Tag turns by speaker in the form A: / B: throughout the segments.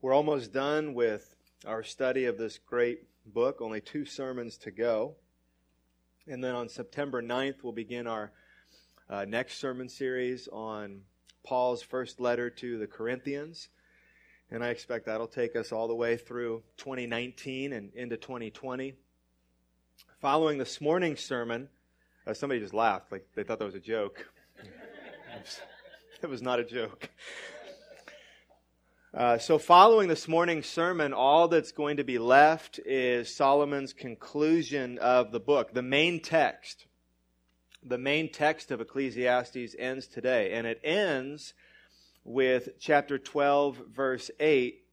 A: We're almost done with our study of this great book, only two sermons to go. And then on September 9th, we'll begin our uh, next sermon series on Paul's first letter to the Corinthians. And I expect that'll take us all the way through 2019 and into 2020. Following this morning's sermon, uh, somebody just laughed like they thought that was a joke. it was not a joke. Uh, so, following this morning's sermon, all that's going to be left is Solomon's conclusion of the book. The main text, the main text of Ecclesiastes ends today, and it ends with chapter 12, verse 8,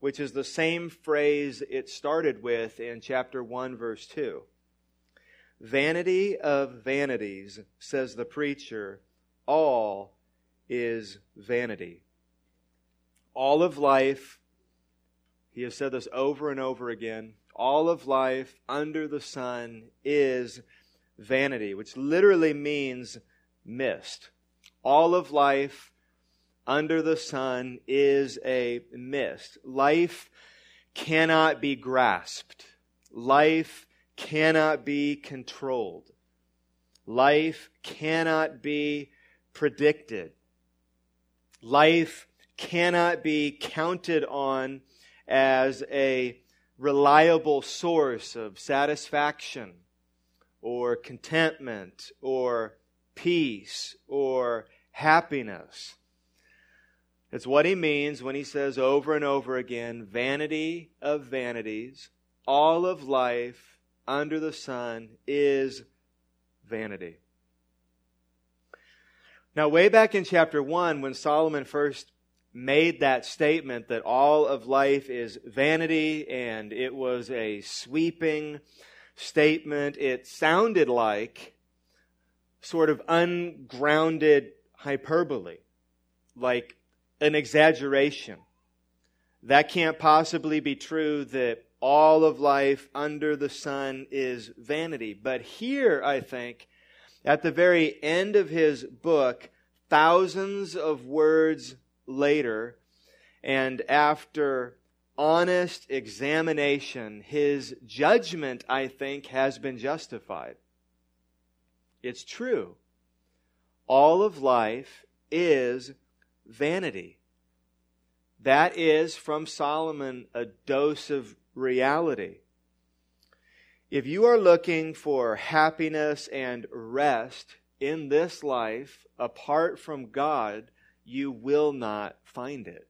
A: which is the same phrase it started with in chapter 1, verse 2. Vanity of vanities, says the preacher, all is vanity all of life, he has said this over and over again, all of life under the sun is vanity, which literally means mist. All of life under the sun is a mist. Life cannot be grasped. Life cannot be controlled. Life cannot be predicted. Life cannot be counted on as a reliable source of satisfaction or contentment or peace or happiness. It's what he means when he says over and over again vanity of vanities, all of life under the sun is vanity. Now, way back in chapter 1, when Solomon first made that statement that all of life is vanity and it was a sweeping statement. It sounded like sort of ungrounded hyperbole, like an exaggeration. That can't possibly be true that all of life under the sun is vanity. But here, I think, at the very end of his book, thousands of words later, and after honest examination, his judgment, I think, has been justified. It's true. All of life is vanity. That is, from Solomon, a dose of reality. If you are looking for happiness and rest in this life apart from God, you will not find it.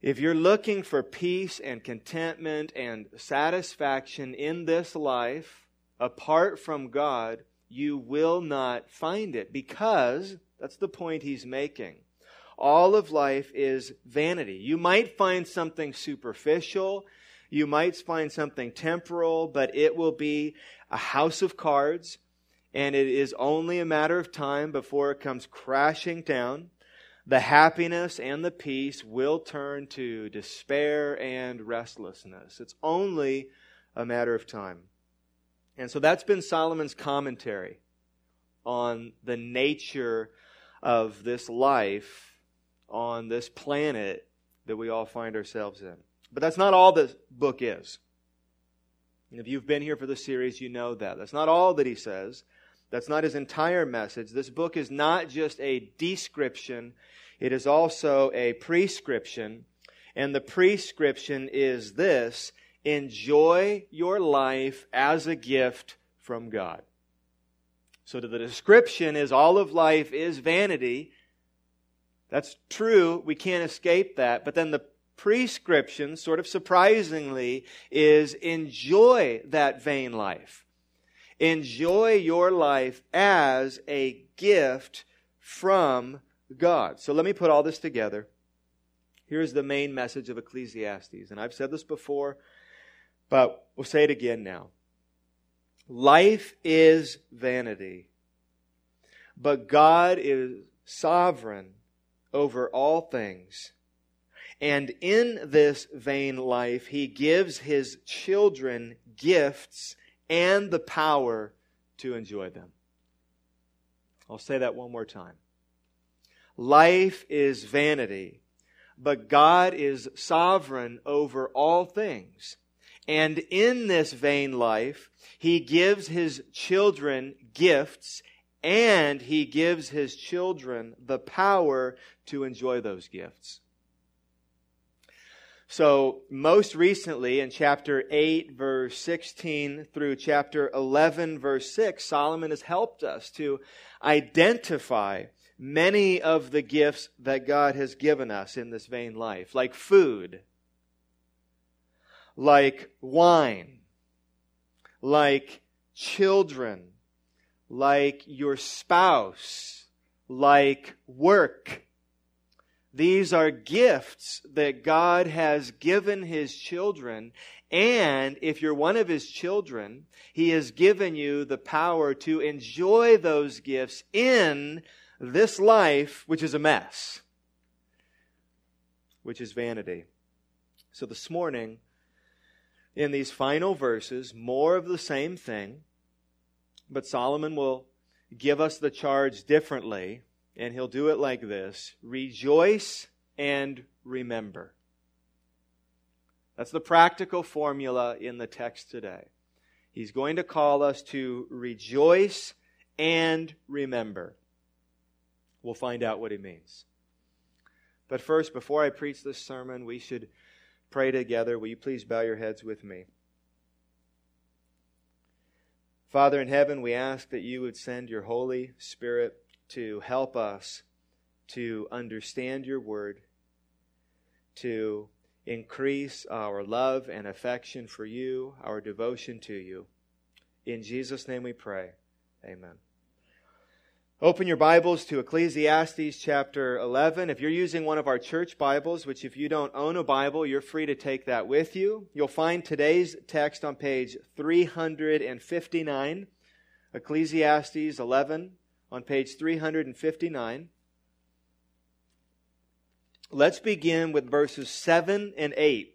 A: If you're looking for peace and contentment and satisfaction in this life apart from God, you will not find it because that's the point he's making. All of life is vanity. You might find something superficial, you might find something temporal, but it will be a house of cards and it is only a matter of time before it comes crashing down. The happiness and the peace will turn to despair and restlessness. It's only a matter of time. And so that's been Solomon's commentary on the nature of this life on this planet that we all find ourselves in. But that's not all the book is. And if you've been here for the series, you know that. That's not all that he says. That's not his entire message. This book is not just a description, it is also a prescription. And the prescription is this enjoy your life as a gift from God. So to the description is all of life is vanity. That's true. We can't escape that. But then the prescription, sort of surprisingly, is enjoy that vain life. Enjoy your life as a gift from God. So let me put all this together. Here's the main message of Ecclesiastes. And I've said this before, but we'll say it again now. Life is vanity, but God is sovereign over all things. And in this vain life, He gives His children gifts and the power to enjoy them. I'll say that one more time. life is vanity, but God is sovereign over all things. And in this vain life, He gives His children gifts and He gives His children the power to enjoy those gifts. So, most recently in chapter 8, verse 16 through chapter 11, verse 6, Solomon has helped us to identify many of the gifts that God has given us in this vain life, like food, like wine, like children, like your spouse, like work. These are gifts that God has given His children. And if you're one of His children, He has given you the power to enjoy those gifts in this life, which is a mess, which is vanity. So this morning, in these final verses, more of the same thing, but Solomon will give us the charge differently, and he'll do it like this Rejoice and remember. That's the practical formula in the text today. He's going to call us to rejoice and remember. We'll find out what he means. But first, before I preach this sermon, we should pray together. Will you please bow your heads with me? Father in heaven, we ask that you would send your Holy Spirit to help us to understand your word, to increase our love and affection for you, our devotion to you. In Jesus' name we pray. Amen. Open your Bibles to Ecclesiastes chapter 11. If you're using one of our church Bibles, which if you don't own a Bible, you're free to take that with you. You'll find today's text on page 359. Ecclesiastes 11 on page 359. Let's begin with verses 7 and 8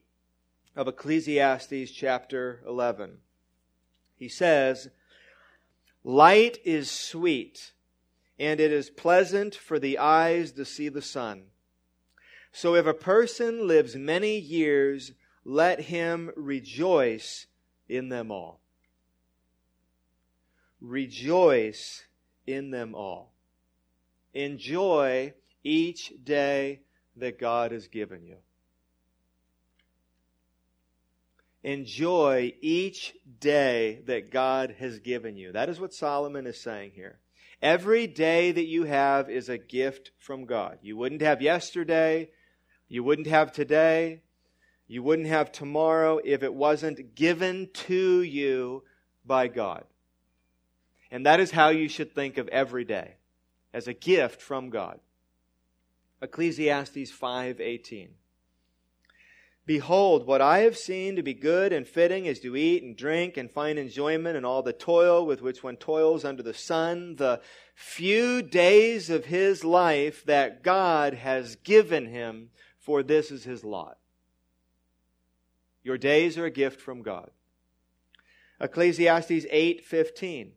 A: of Ecclesiastes chapter 11. He says, Light is sweet and it is pleasant for the eyes to see the sun. So if a person lives many years, let him rejoice in them all. Rejoice in them all. Enjoy each day that God has given you. Enjoy each day that God has given you. That is what Solomon is saying here. Every day that you have is a gift from God. You wouldn't have yesterday, you wouldn't have today, you wouldn't have tomorrow if it wasn't given to you by God. And that is how you should think of every day as a gift from God. Ecclesiastes 5:18 Behold, what I have seen to be good and fitting is to eat and drink and find enjoyment in all the toil with which one toils under the sun, the few days of his life that God has given him, for this is his lot. Your days are a gift from God. Ecclesiastes 8:15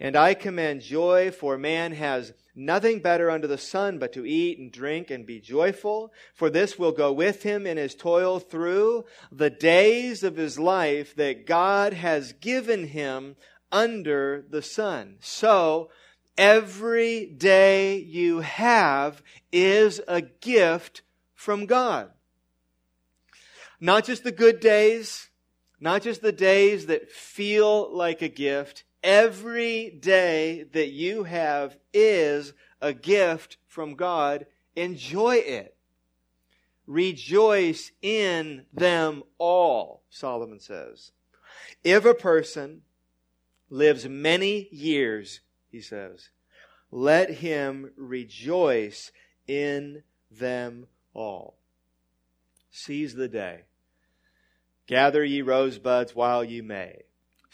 A: And I command joy for man has nothing better under the sun but to eat and drink and be joyful, for this will go with him in his toil through the days of his life that God has given him under the sun. So, every day you have is a gift from God. Not just the good days, not just the days that feel like a gift, Every day that you have is a gift from God. Enjoy it. Rejoice in them all, Solomon says. If a person lives many years, he says, let him rejoice in them all. Seize the day. Gather ye rosebuds while ye may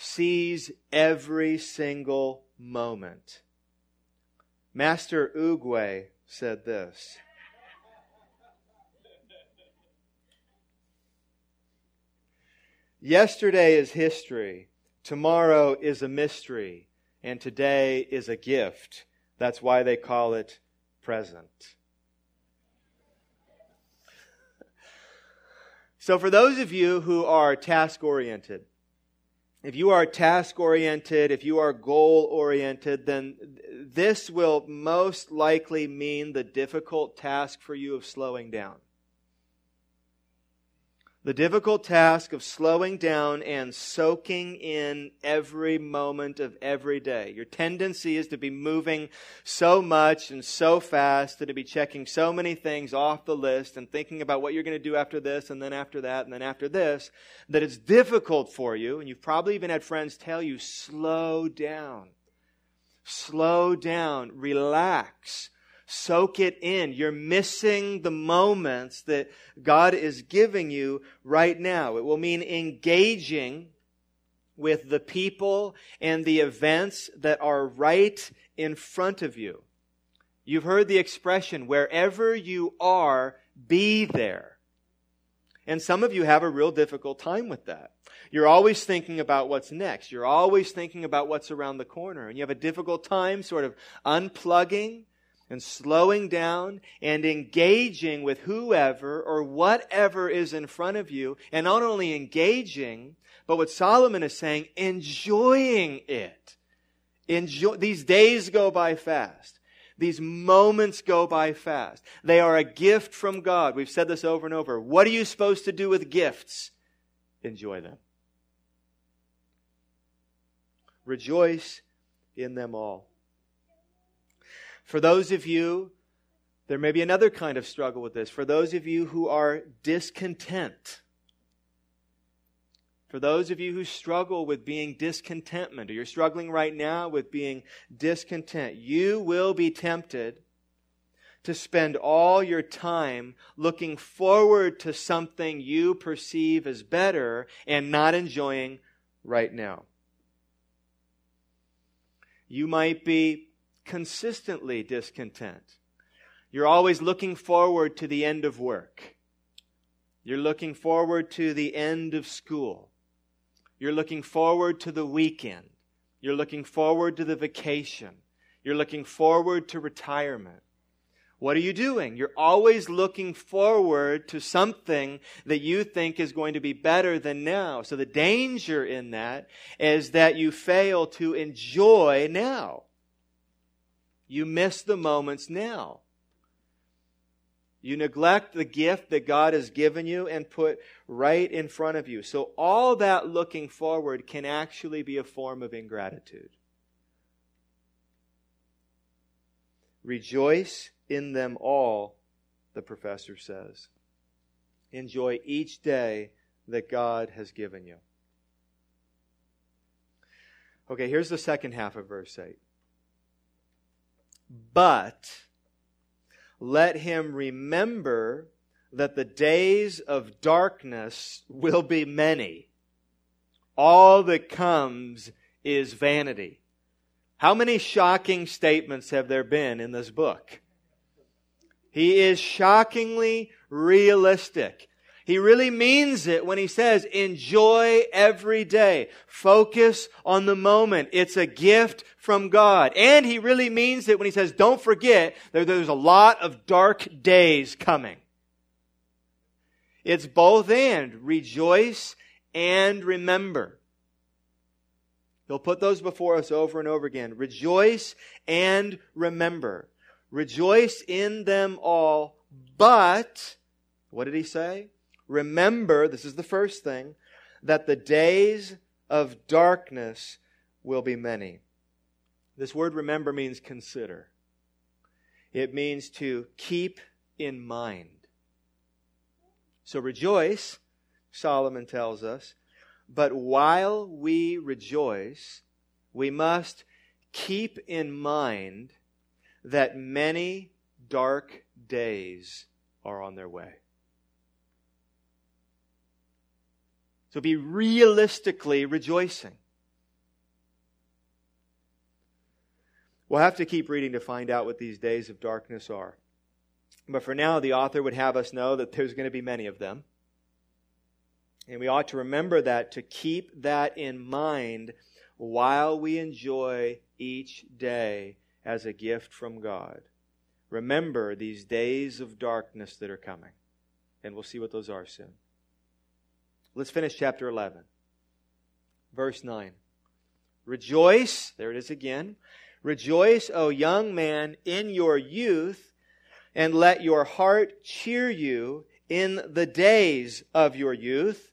A: seize every single moment. Master Oogway said this. Yesterday is history, tomorrow is a mystery, and today is a gift. That's why they call it present. So, for those of you who are task oriented, if you are task oriented, if you are goal oriented, then this will most likely mean the difficult task for you of slowing down the difficult task of slowing down and soaking in every moment of every day. Your tendency is to be moving so much and so fast and to be checking so many things off the list and thinking about what you're going to do after this and then after that and then after this that it's difficult for you. And you've probably even had friends tell you, slow down. Slow down. Relax Soak it in. You're missing the moments that God is giving you right now. It will mean engaging with the people and the events that are right in front of you. You've heard the expression, wherever you are, be there. And some of you have a real difficult time with that. You're always thinking about what's next. You're always thinking about what's around the corner. And you have a difficult time sort of unplugging and slowing down and engaging with whoever or whatever is in front of you. And not only engaging, but what Solomon is saying, enjoying it. Enjoy, these days go by fast. These moments go by fast. They are a gift from God. We've said this over and over. What are you supposed to do with gifts? Enjoy them. Rejoice in them all. For those of you, there may be another kind of struggle with this. For those of you who are discontent, for those of you who struggle with being discontentment, or you're struggling right now with being discontent, you will be tempted to spend all your time looking forward to something you perceive as better and not enjoying right now. You might be consistently discontent. You're always looking forward to the end of work. You're looking forward to the end of school. You're looking forward to the weekend. You're looking forward to the vacation. You're looking forward to retirement. What are you doing? You're always looking forward to something that you think is going to be better than now. So the danger in that is that you fail to enjoy now. You miss the moments now. You neglect the gift that God has given you and put right in front of you. So, all that looking forward can actually be a form of ingratitude. Rejoice in them all, the professor says. Enjoy each day that God has given you. Okay, here's the second half of verse 8. But let him remember that the days of darkness will be many. All that comes is vanity. How many shocking statements have there been in this book? He is shockingly realistic. He really means it when he says, enjoy every day. Focus on the moment. It's a gift from God. And he really means it when he says, don't forget that there's a lot of dark days coming. It's both and. Rejoice and remember. He'll put those before us over and over again. Rejoice and remember. Rejoice in them all, but, what did he say? Remember, this is the first thing, that the days of darkness will be many. This word remember means consider. It means to keep in mind. So rejoice, Solomon tells us, but while we rejoice, we must keep in mind that many dark days are on their way. So be realistically rejoicing. We'll have to keep reading to find out what these days of darkness are. But for now, the author would have us know that there's going to be many of them. And we ought to remember that, to keep that in mind while we enjoy each day as a gift from God. Remember these days of darkness that are coming. And we'll see what those are soon. Let's finish chapter 11. Verse 9. Rejoice, there it is again. Rejoice, O young man, in your youth, and let your heart cheer you in the days of your youth.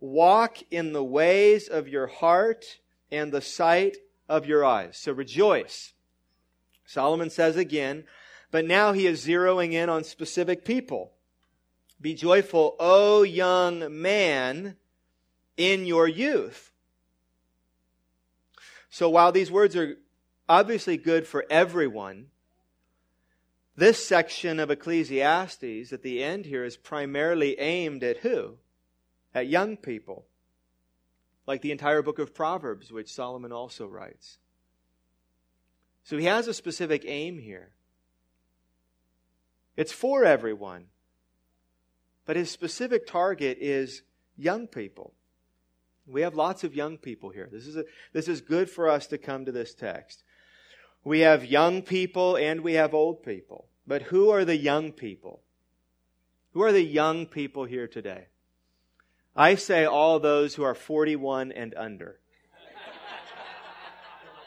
A: Walk in the ways of your heart and the sight of your eyes. So rejoice. Solomon says again, but now he is zeroing in on specific people. Be joyful, O young man, in your youth. So while these words are obviously good for everyone, this section of Ecclesiastes at the end here is primarily aimed at who? At young people. Like the entire book of Proverbs, which Solomon also writes. So he has a specific aim here. It's for everyone. But his specific target is young people. We have lots of young people here. This is, a, this is good for us to come to this text. We have young people and we have old people. But who are the young people? Who are the young people here today? I say all those who are 41 and under.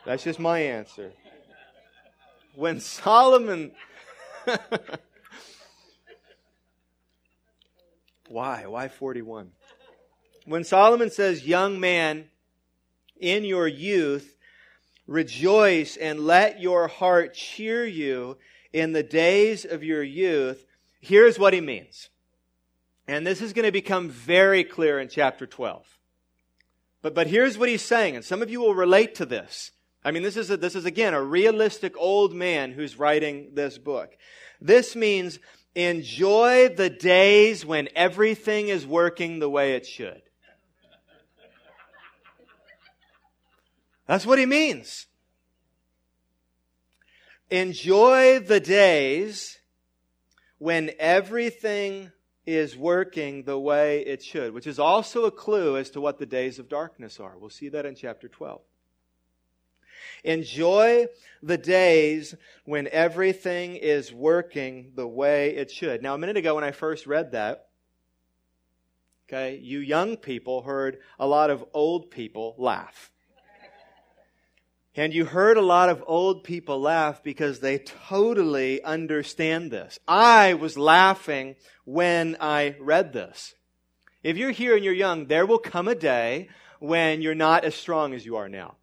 A: That's just my answer. When Solomon. Why? Why 41? When Solomon says, Young man, in your youth, rejoice and let your heart cheer you in the days of your youth, here's what he means. And this is going to become very clear in chapter 12. But, but here's what he's saying, and some of you will relate to this. I mean, this is, a, this is again a realistic old man who's writing this book. This means enjoy the days when everything is working the way it should. That's what he means. Enjoy the days when everything is working the way it should, which is also a clue as to what the days of darkness are. We'll see that in chapter 12. Enjoy the days when everything is working the way it should. Now, a minute ago when I first read that, okay, you young people heard a lot of old people laugh. And you heard a lot of old people laugh because they totally understand this. I was laughing when I read this. If you're here and you're young, there will come a day when you're not as strong as you are now.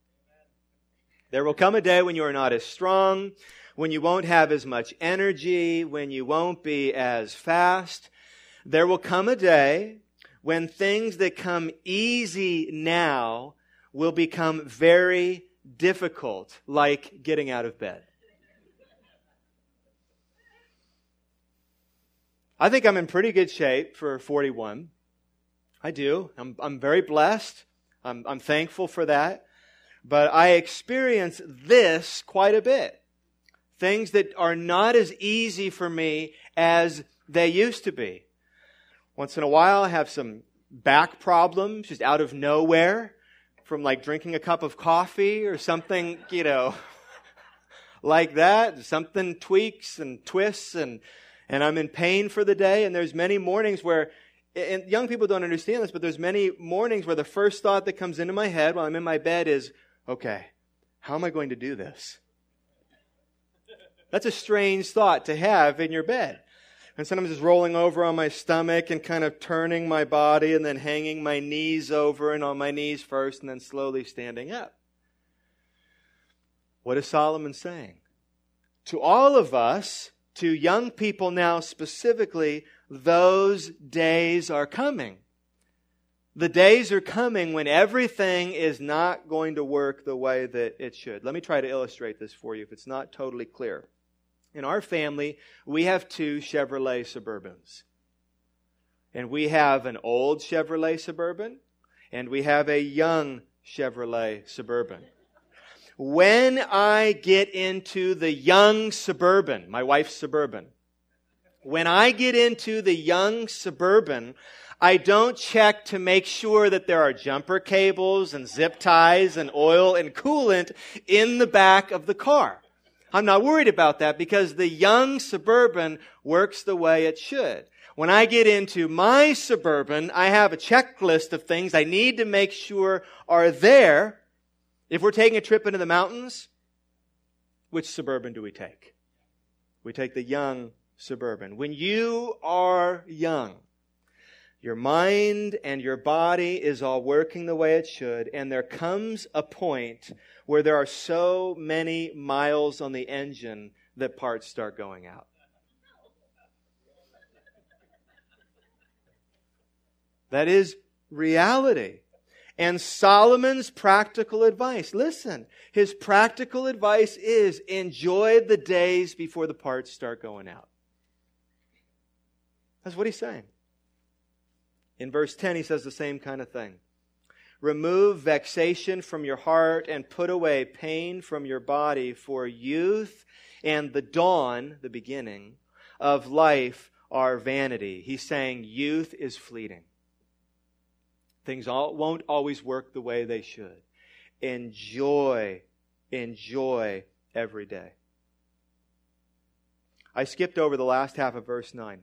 A: There will come a day when you are not as strong, when you won't have as much energy, when you won't be as fast. There will come a day when things that come easy now will become very difficult, like getting out of bed. I think I'm in pretty good shape for 41. I do. I'm, I'm very blessed. I'm, I'm thankful for that. But I experience this quite a bit. Things that are not as easy for me as they used to be. Once in a while, I have some back problems just out of nowhere from like drinking a cup of coffee or something, you know, like that. Something tweaks and twists and, and I'm in pain for the day. And there's many mornings where, and young people don't understand this, but there's many mornings where the first thought that comes into my head while I'm in my bed is, okay, how am I going to do this? That's a strange thought to have in your bed. And sometimes it's rolling over on my stomach and kind of turning my body and then hanging my knees over and on my knees first and then slowly standing up. What is Solomon saying? To all of us, to young people now specifically, those days are coming. The days are coming when everything is not going to work the way that it should. Let me try to illustrate this for you if it's not totally clear. In our family, we have two Chevrolet Suburbans. And we have an old Chevrolet Suburban and we have a young Chevrolet Suburban. When I get into the young Suburban, my wife's Suburban, when I get into the young Suburban, I don't check to make sure that there are jumper cables and zip ties and oil and coolant in the back of the car. I'm not worried about that because the young suburban works the way it should. When I get into my suburban, I have a checklist of things I need to make sure are there. If we're taking a trip into the mountains, which suburban do we take? We take the young suburban. When you are young, your mind and your body is all working the way it should, and there comes a point where there are so many miles on the engine that parts start going out. That is reality. And Solomon's practical advice, listen, his practical advice is enjoy the days before the parts start going out. That's what he's saying. In verse 10, he says the same kind of thing. Remove vexation from your heart and put away pain from your body, for youth and the dawn, the beginning, of life are vanity. He's saying youth is fleeting. Things all, won't always work the way they should. Enjoy, enjoy every day. I skipped over the last half of verse 9.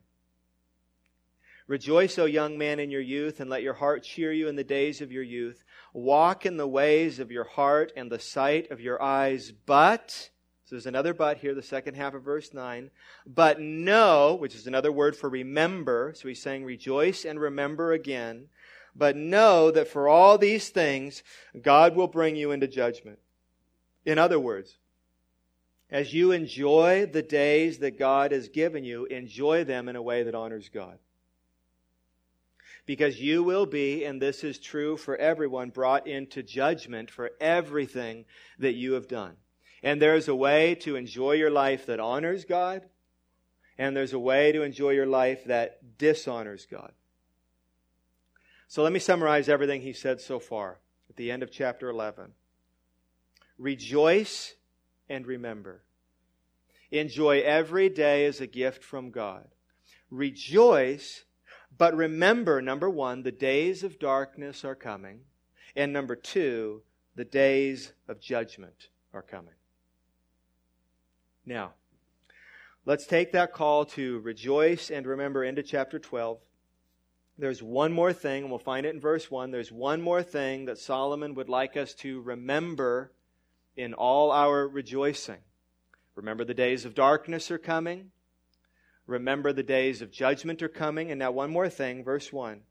A: Rejoice, O young man, in your youth, and let your heart cheer you in the days of your youth. Walk in the ways of your heart and the sight of your eyes. But, so there's another but here, the second half of verse 9. But know, which is another word for remember. So he's saying rejoice and remember again. But know that for all these things, God will bring you into judgment. In other words, as you enjoy the days that God has given you, enjoy them in a way that honors God because you will be, and this is true for everyone, brought into judgment for everything that you have done. And there's a way to enjoy your life that honors God, and there's a way to enjoy your life that dishonors God. So let me summarize everything he said so far at the end of chapter 11. Rejoice and remember. Enjoy every day as a gift from God. Rejoice but remember, number one, the days of darkness are coming. And number two, the days of judgment are coming. Now, let's take that call to rejoice and remember into chapter 12. There's one more thing, and we'll find it in verse 1. There's one more thing that Solomon would like us to remember in all our rejoicing. Remember, the days of darkness are coming. Remember the days of judgment are coming. And now, one more thing, verse 1.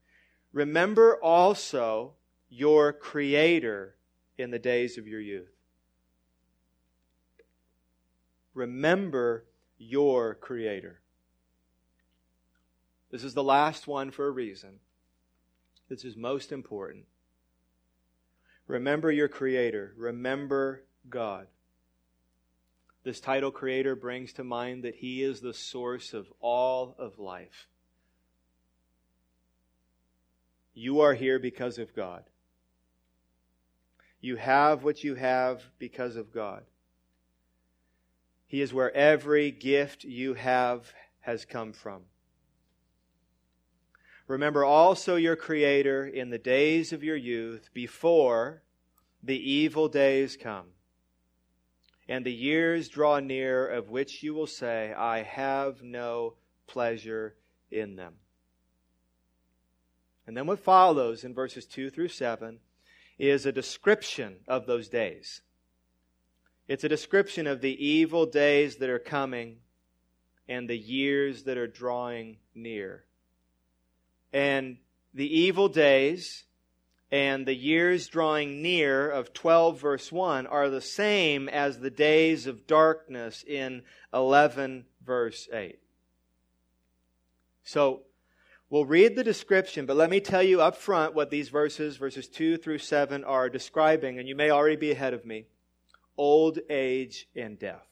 A: Remember also your Creator in the days of your youth. Remember your Creator. This is the last one for a reason. This is most important. Remember your Creator. Remember God. This title, Creator, brings to mind that He is the source of all of life. You are here because of God. You have what you have because of God. He is where every gift you have has come from. Remember also your Creator in the days of your youth before the evil days come and the years draw near of which you will say, I have no pleasure in them. And then what follows in verses 2 through 7 is a description of those days. It's a description of the evil days that are coming and the years that are drawing near. And the evil days and the years drawing near of 12 verse 1 are the same as the days of darkness in 11 verse 8. So, we'll read the description, but let me tell you up front what these verses, verses 2 through 7, are describing, and you may already be ahead of me old age and death.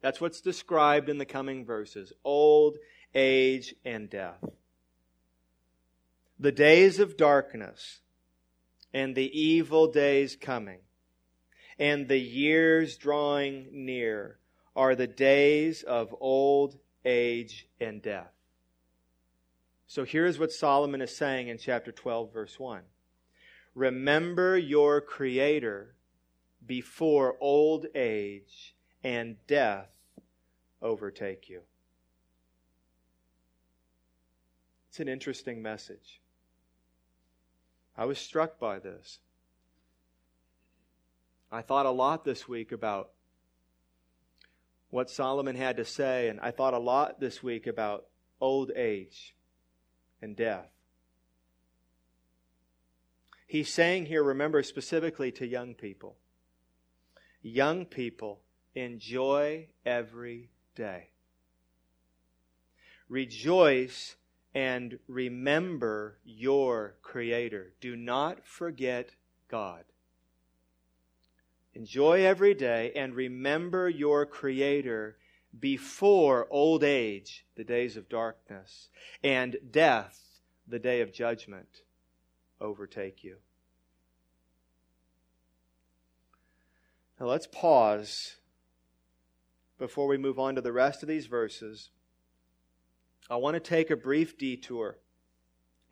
A: That's what's described in the coming verses old age and death the days of darkness and the evil days coming and the years drawing near are the days of old age and death. So here's what Solomon is saying in chapter 12, verse 1. Remember your Creator before old age and death overtake you. It's an interesting message. I was struck by this. I thought a lot this week about what Solomon had to say, and I thought a lot this week about old age and death. He's saying here, remember, specifically to young people. Young people, enjoy every day. Rejoice and remember your Creator. Do not forget God. Enjoy every day and remember your Creator before old age, the days of darkness, and death, the day of judgment, overtake you. Now let's pause before we move on to the rest of these verses. I want to take a brief detour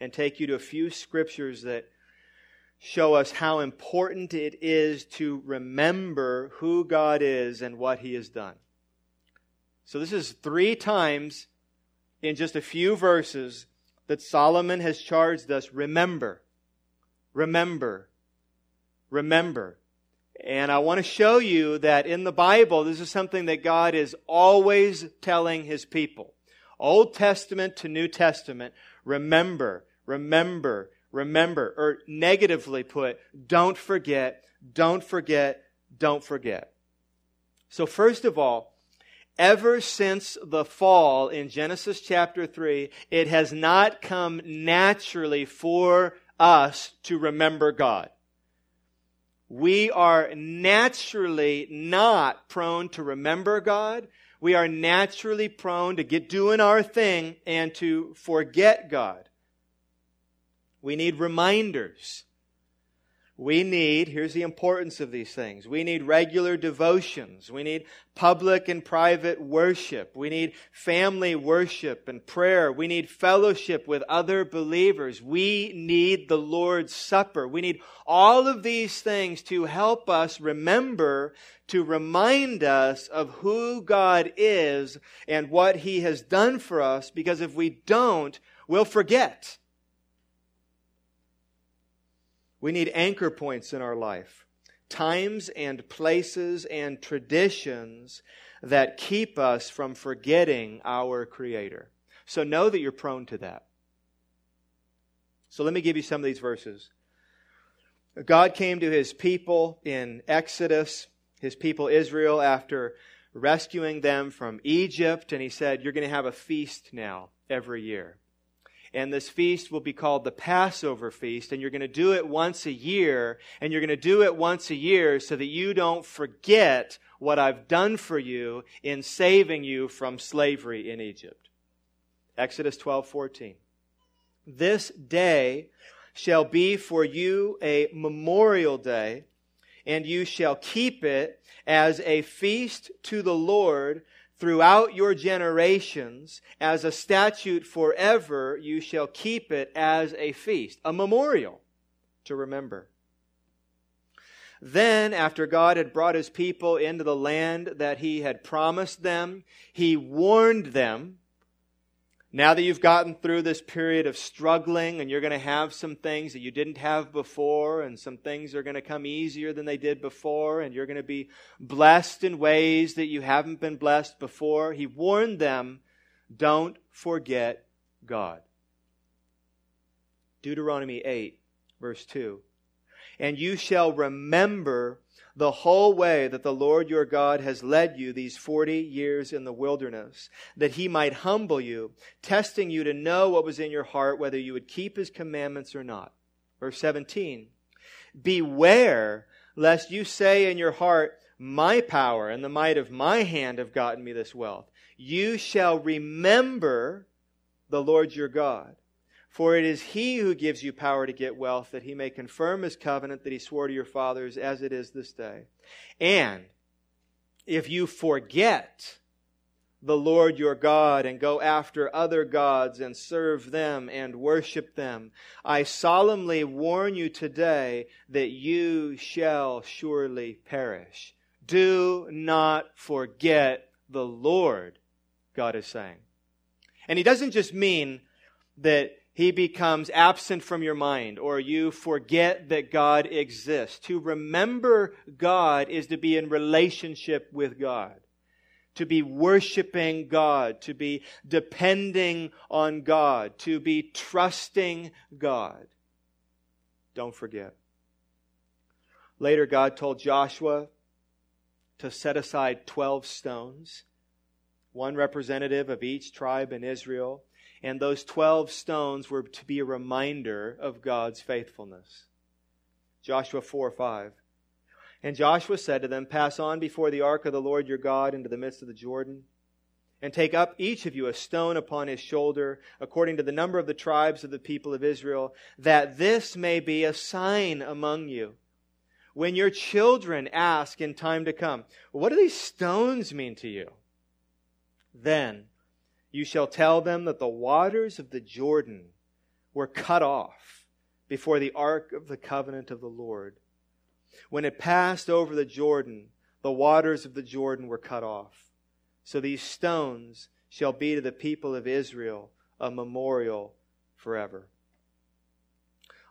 A: and take you to a few scriptures that show us how important it is to remember who God is and what He has done. So, this is three times in just a few verses that Solomon has charged us remember, remember, remember. And I want to show you that in the Bible, this is something that God is always telling His people. Old Testament to New Testament, remember, remember, remember, or negatively put, don't forget, don't forget, don't forget. So, first of all, ever since the fall in Genesis chapter 3, it has not come naturally for us to remember God. We are naturally not prone to remember God. We are naturally prone to get doing our thing and to forget God. We need reminders. We need, here's the importance of these things. We need regular devotions. We need public and private worship. We need family worship and prayer. We need fellowship with other believers. We need the Lord's Supper. We need all of these things to help us remember, to remind us of who God is and what He has done for us, because if we don't, we'll forget. We need anchor points in our life, times and places and traditions that keep us from forgetting our Creator. So know that you're prone to that. So let me give you some of these verses. God came to his people in Exodus, his people Israel, after rescuing them from Egypt, and he said, You're going to have a feast now every year and this feast will be called the Passover feast, and you're going to do it once a year, and you're going to do it once a year so that you don't forget what I've done for you in saving you from slavery in Egypt. Exodus 12, 14. This day shall be for you a memorial day, and you shall keep it as a feast to the Lord throughout your generations as a statute forever you shall keep it as a feast a memorial to remember. Then after god had brought his people into the land that he had promised them he warned them now that you've gotten through this period of struggling and you're going to have some things that you didn't have before and some things are going to come easier than they did before and you're going to be blessed in ways that you haven't been blessed before, he warned them, don't forget God. Deuteronomy 8, verse 2. And you shall remember the whole way that the Lord your God has led you these 40 years in the wilderness, that he might humble you, testing you to know what was in your heart, whether you would keep his commandments or not. Verse 17. Beware lest you say in your heart, my power and the might of my hand have gotten me this wealth. You shall remember the Lord your God for it is he who gives you power to get wealth, that he may confirm his covenant that he swore to your fathers, as it is this day. And if you forget the Lord your God and go after other gods and serve them and worship them. I solemnly warn you today that you shall surely perish. Do not forget the Lord, God is saying. And he doesn't just mean that he becomes absent from your mind or you forget that God exists. To remember God is to be in relationship with God to be worshiping God, to be depending on God, to be trusting God. Don't forget. Later, God told Joshua to set aside 12 stones, one representative of each tribe in Israel, and those 12 stones were to be a reminder of God's faithfulness. Joshua 4 5. And Joshua said to them, Pass on before the ark of the Lord your God into the midst of the Jordan, and take up each of you a stone upon his shoulder, according to the number of the tribes of the people of Israel, that this may be a sign among you. When your children ask in time to come, What do these stones mean to you? Then you shall tell them that the waters of the Jordan were cut off before the ark of the covenant of the Lord when it passed over the Jordan, the waters of the Jordan were cut off. So these stones shall be to the people of Israel a memorial forever.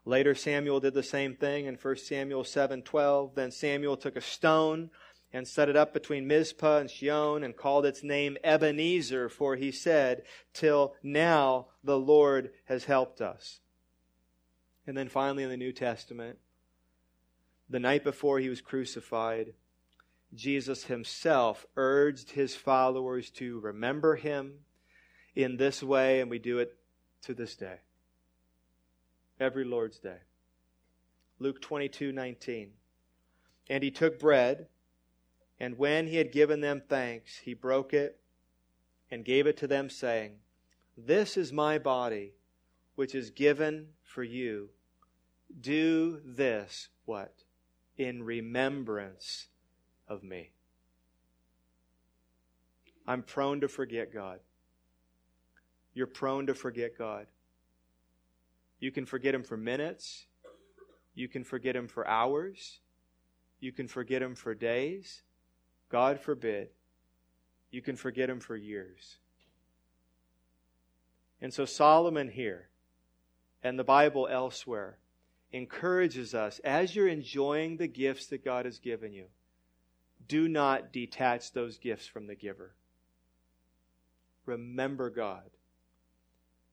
A: Later Samuel did the same thing in 1 Samuel 7:12. Then Samuel took a stone and set it up between Mizpah and Shion and called its name Ebenezer, for he said, Till now the Lord has helped us. And then finally in the New Testament, the night before he was crucified, Jesus himself urged his followers to remember him in this way, and we do it to this day. Every Lord's Day. Luke 22 19. And he took bread, and when he had given them thanks, he broke it and gave it to them, saying, This is my body, which is given for you. Do this, what? in remembrance of me. I'm prone to forget God. You're prone to forget God. You can forget Him for minutes. You can forget Him for hours. You can forget Him for days. God forbid. You can forget Him for years. And so Solomon here, and the Bible elsewhere, encourages us as you're enjoying the gifts that God has given you, do not detach those gifts from the giver. Remember God.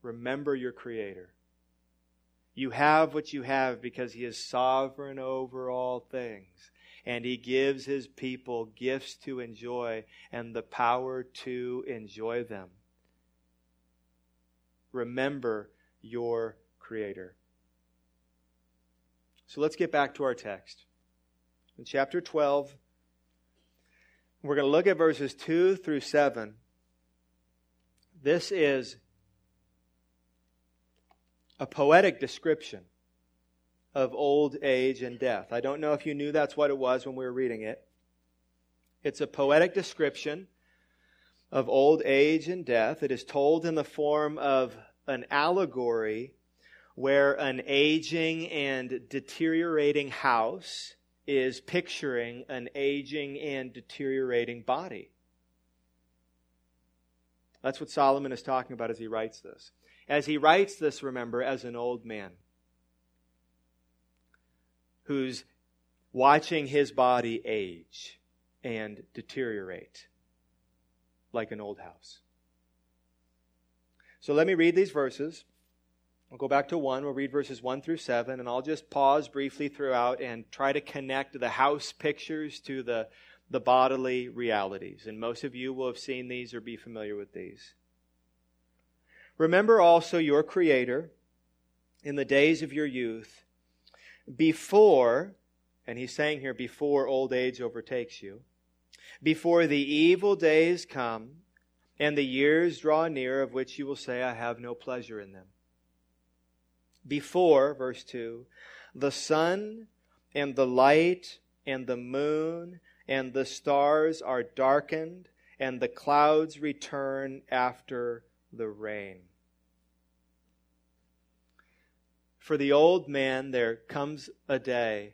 A: Remember your Creator. You have what you have because He is sovereign over all things. And He gives His people gifts to enjoy and the power to enjoy them. Remember your Creator. So let's get back to our text. In chapter 12, we're going to look at verses 2 through 7. This is a poetic description of old age and death. I don't know if you knew that's what it was when we were reading it. It's a poetic description of old age and death. It is told in the form of an allegory where an aging and deteriorating house is picturing an aging and deteriorating body. That's what Solomon is talking about as he writes this. As he writes this, remember, as an old man who's watching his body age and deteriorate like an old house. So let me read these verses. We'll go back to 1. We'll read verses 1 through 7, and I'll just pause briefly throughout and try to connect the house pictures to the, the bodily realities. And most of you will have seen these or be familiar with these. Remember also your Creator in the days of your youth, before, and he's saying here, before old age overtakes you, before the evil days come and the years draw near of which you will say, I have no pleasure in them before, verse 2, the sun and the light and the moon and the stars are darkened and the clouds return after the rain. For the old man, there comes a day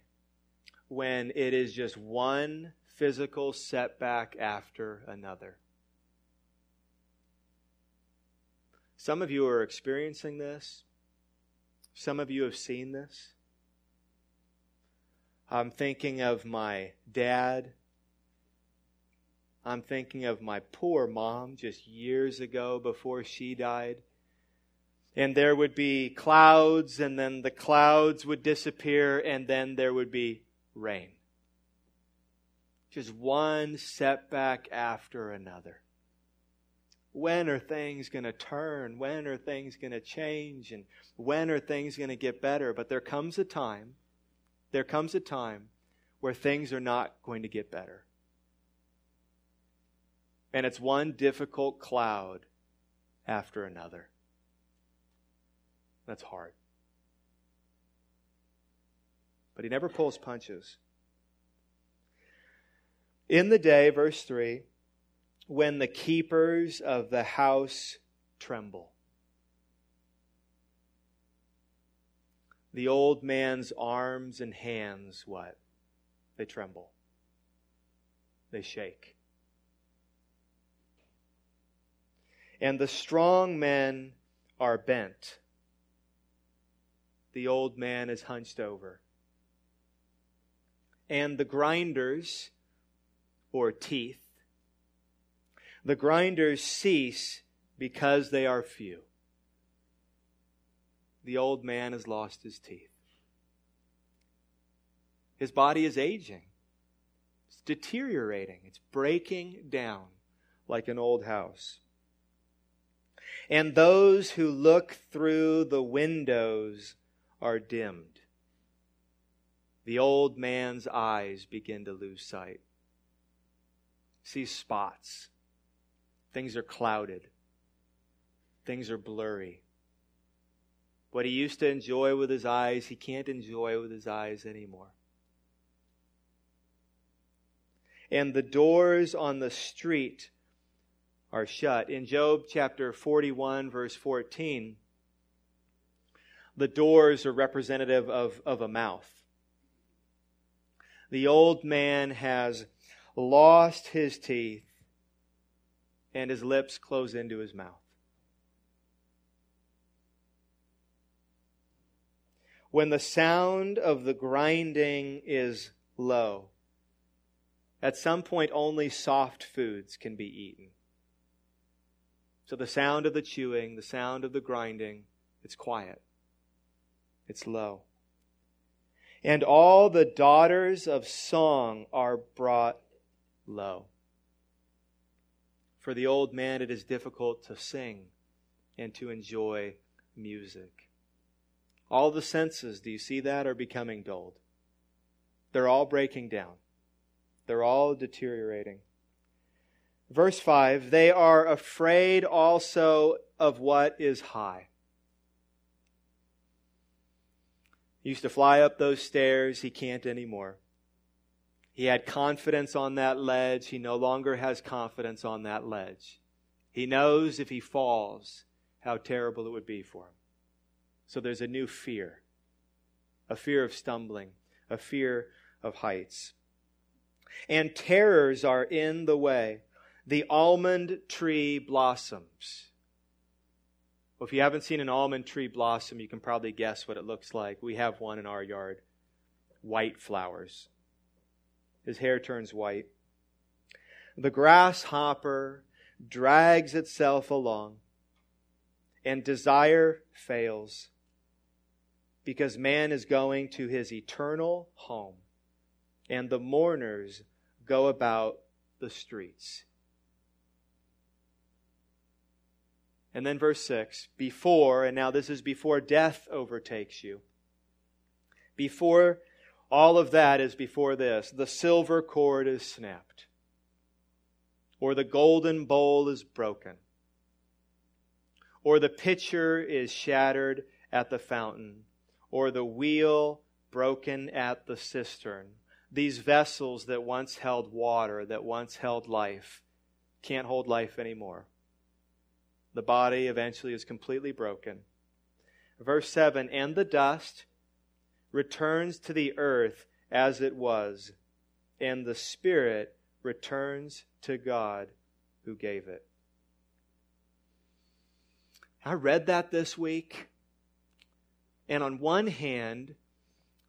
A: when it is just one physical setback after another. Some of you are experiencing this. Some of you have seen this. I'm thinking of my dad. I'm thinking of my poor mom just years ago before she died. And there would be clouds, and then the clouds would disappear, and then there would be rain. Just one setback after another. When are things going to turn? When are things going to change? And when are things going to get better? But there comes a time, there comes a time where things are not going to get better. And it's one difficult cloud after another. That's hard. But he never pulls punches. In the day, verse 3, when the keepers of the house tremble. The old man's arms and hands, what? They tremble. They shake. And the strong men are bent. The old man is hunched over. And the grinders, or teeth, the grinders cease because they are few. The old man has lost his teeth. His body is aging. It's deteriorating. It's breaking down like an old house. And those who look through the windows are dimmed. The old man's eyes begin to lose sight. Sees spots Things are clouded. Things are blurry. What he used to enjoy with his eyes, he can't enjoy with his eyes anymore. And the doors on the street are shut. In Job chapter 41, verse 14, the doors are representative of, of a mouth. The old man has lost his teeth and his lips close into his mouth. When the sound of the grinding is low, at some point only soft foods can be eaten. So the sound of the chewing, the sound of the grinding, it's quiet. It's low. And all the daughters of song are brought low. For the old man, it is difficult to sing and to enjoy music. All the senses, do you see that, are becoming dulled. They're all breaking down, they're all deteriorating. Verse 5 They are afraid also of what is high. He used to fly up those stairs, he can't anymore. He had confidence on that ledge. He no longer has confidence on that ledge. He knows if he falls, how terrible it would be for him. So there's a new fear a fear of stumbling, a fear of heights. And terrors are in the way. The almond tree blossoms. Well, if you haven't seen an almond tree blossom, you can probably guess what it looks like. We have one in our yard white flowers. His hair turns white. The grasshopper drags itself along, and desire fails because man is going to his eternal home, and the mourners go about the streets. And then verse 6 before, and now this is before death overtakes you, before all of that is before this. The silver cord is snapped, or the golden bowl is broken, or the pitcher is shattered at the fountain, or the wheel broken at the cistern. These vessels that once held water, that once held life, can't hold life anymore. The body eventually is completely broken. Verse 7 And the dust returns to the earth as it was, and the spirit returns to God who gave it. I read that this week, and on one hand,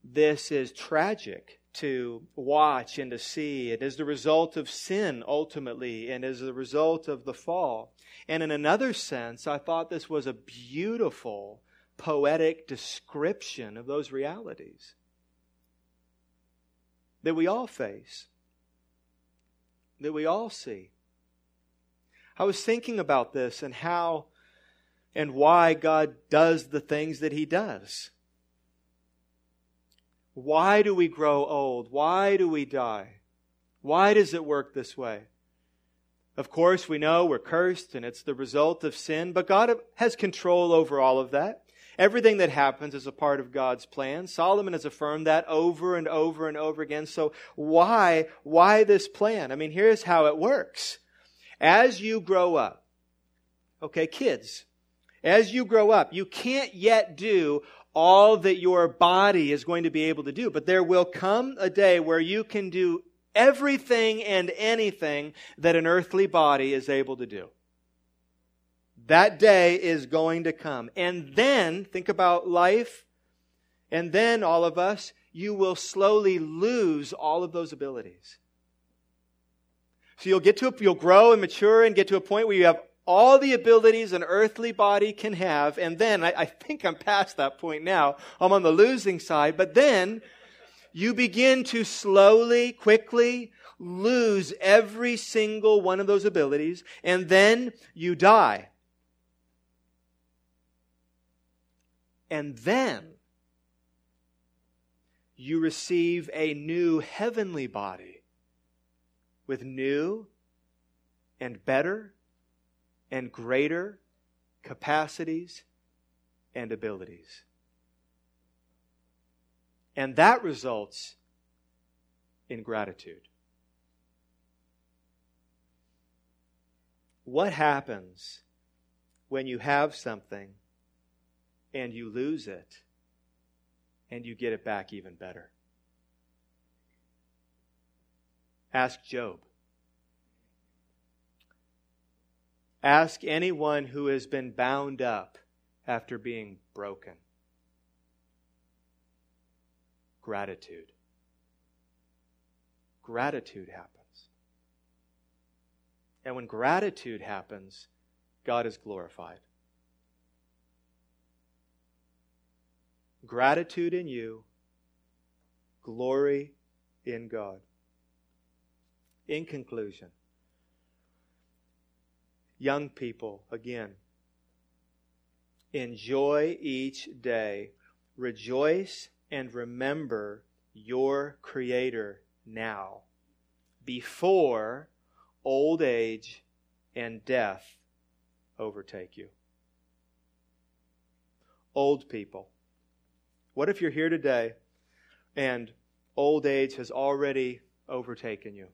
A: this is tragic to watch and to see. It is the result of sin ultimately, and is the result of the fall. And in another sense, I thought this was a beautiful, poetic description of those realities that we all face, that we all see. I was thinking about this and how and why God does the things that He does. Why do we grow old? Why do we die? Why does it work this way? Of course, we know we're cursed and it's the result of sin, but God has control over all of that. Everything that happens is a part of God's plan. Solomon has affirmed that over and over and over again. So why, why this plan? I mean, here's how it works. As you grow up, okay, kids, as you grow up, you can't yet do all that your body is going to be able to do, but there will come a day where you can do everything and anything that an earthly body is able to do. That day is going to come. And then, think about life, and then all of us, you will slowly lose all of those abilities. So you'll get to, a, you'll grow and mature and get to a point where you have all the abilities an earthly body can have. And then, I, I think I'm past that point now. I'm on the losing side. But then, you begin to slowly, quickly lose every single one of those abilities. And then you die. And then you receive a new heavenly body with new and better and greater capacities and abilities. And that results in gratitude. What happens when you have something and you lose it and you get it back even better? Ask Job. Ask anyone who has been bound up after being broken. Gratitude. Gratitude happens. And when gratitude happens, God is glorified. Gratitude in you, glory in God. In conclusion, Young people, again, enjoy each day. Rejoice and remember your Creator now, before old age and death overtake you. Old people. What if you're here today and old age has already overtaken you?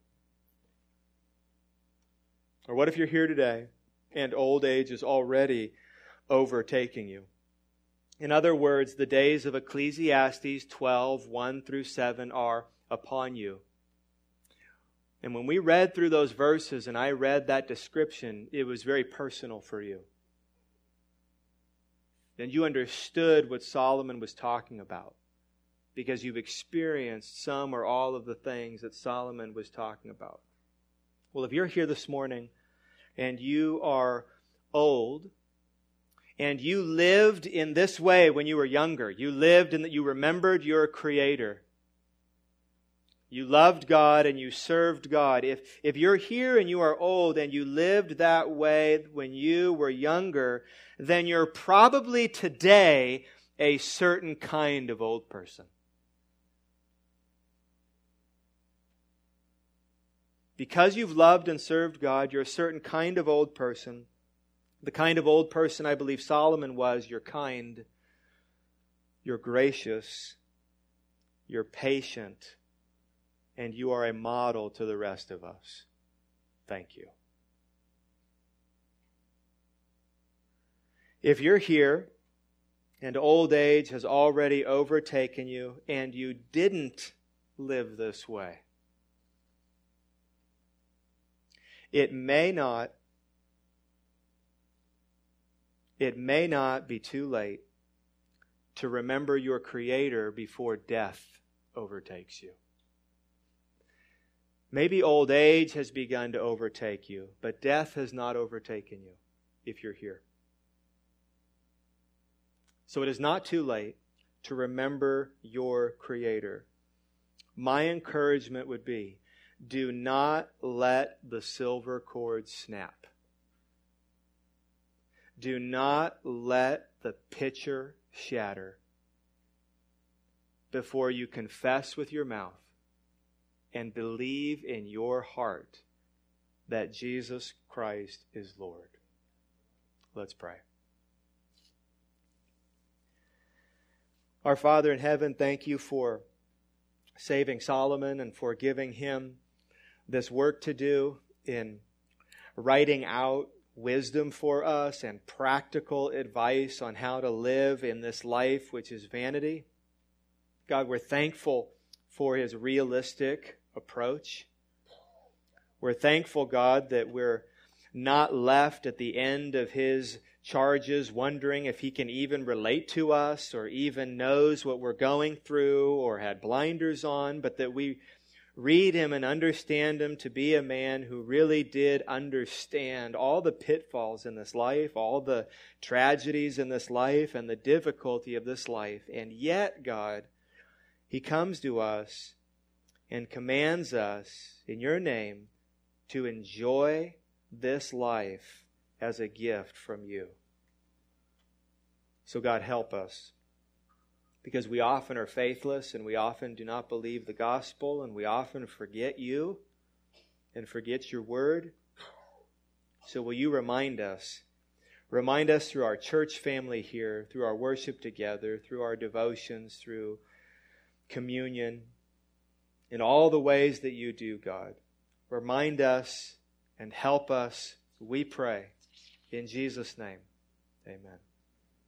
A: Or what if you're here today and old age is already overtaking you. In other words, the days of Ecclesiastes 12, 1 through 7 are upon you. And when we read through those verses and I read that description, it was very personal for you. Then you understood what Solomon was talking about because you've experienced some or all of the things that Solomon was talking about. Well, if you're here this morning and you are old, and you lived in this way when you were younger, you lived in that you remembered your Creator. You loved God and you served God. If, if you're here and you are old and you lived that way when you were younger, then you're probably today a certain kind of old person. Because you've loved and served God, you're a certain kind of old person. The kind of old person I believe Solomon was. You're kind. You're gracious. You're patient. And you are a model to the rest of us. Thank you. If you're here and old age has already overtaken you and you didn't live this way, it may not it may not be too late to remember your creator before death overtakes you. Maybe old age has begun to overtake you, but death has not overtaken you if you're here. So it is not too late to remember your Creator. My encouragement would be do not let the silver cord snap. Do not let the pitcher shatter before you confess with your mouth and believe in your heart that Jesus Christ is Lord. Let's pray. Our Father in heaven, thank you for saving Solomon and for giving him this work to do in writing out wisdom for us and practical advice on how to live in this life, which is vanity. God, we're thankful for his realistic approach. We're thankful, God, that we're not left at the end of his charges wondering if he can even relate to us or even knows what we're going through or had blinders on, but that we read him and understand him to be a man who really did understand all the pitfalls in this life, all the tragedies in this life, and the difficulty of this life. And yet, God, he comes to us and commands us in your name to enjoy this life as a gift from you. So, God, help us because we often are faithless and we often do not believe the gospel and we often forget you and forget your word. So, will you remind us? Remind us through our church family here, through our worship together, through our devotions, through communion, in all the ways that you do, God. Remind us and help us, we pray. In Jesus' name, amen.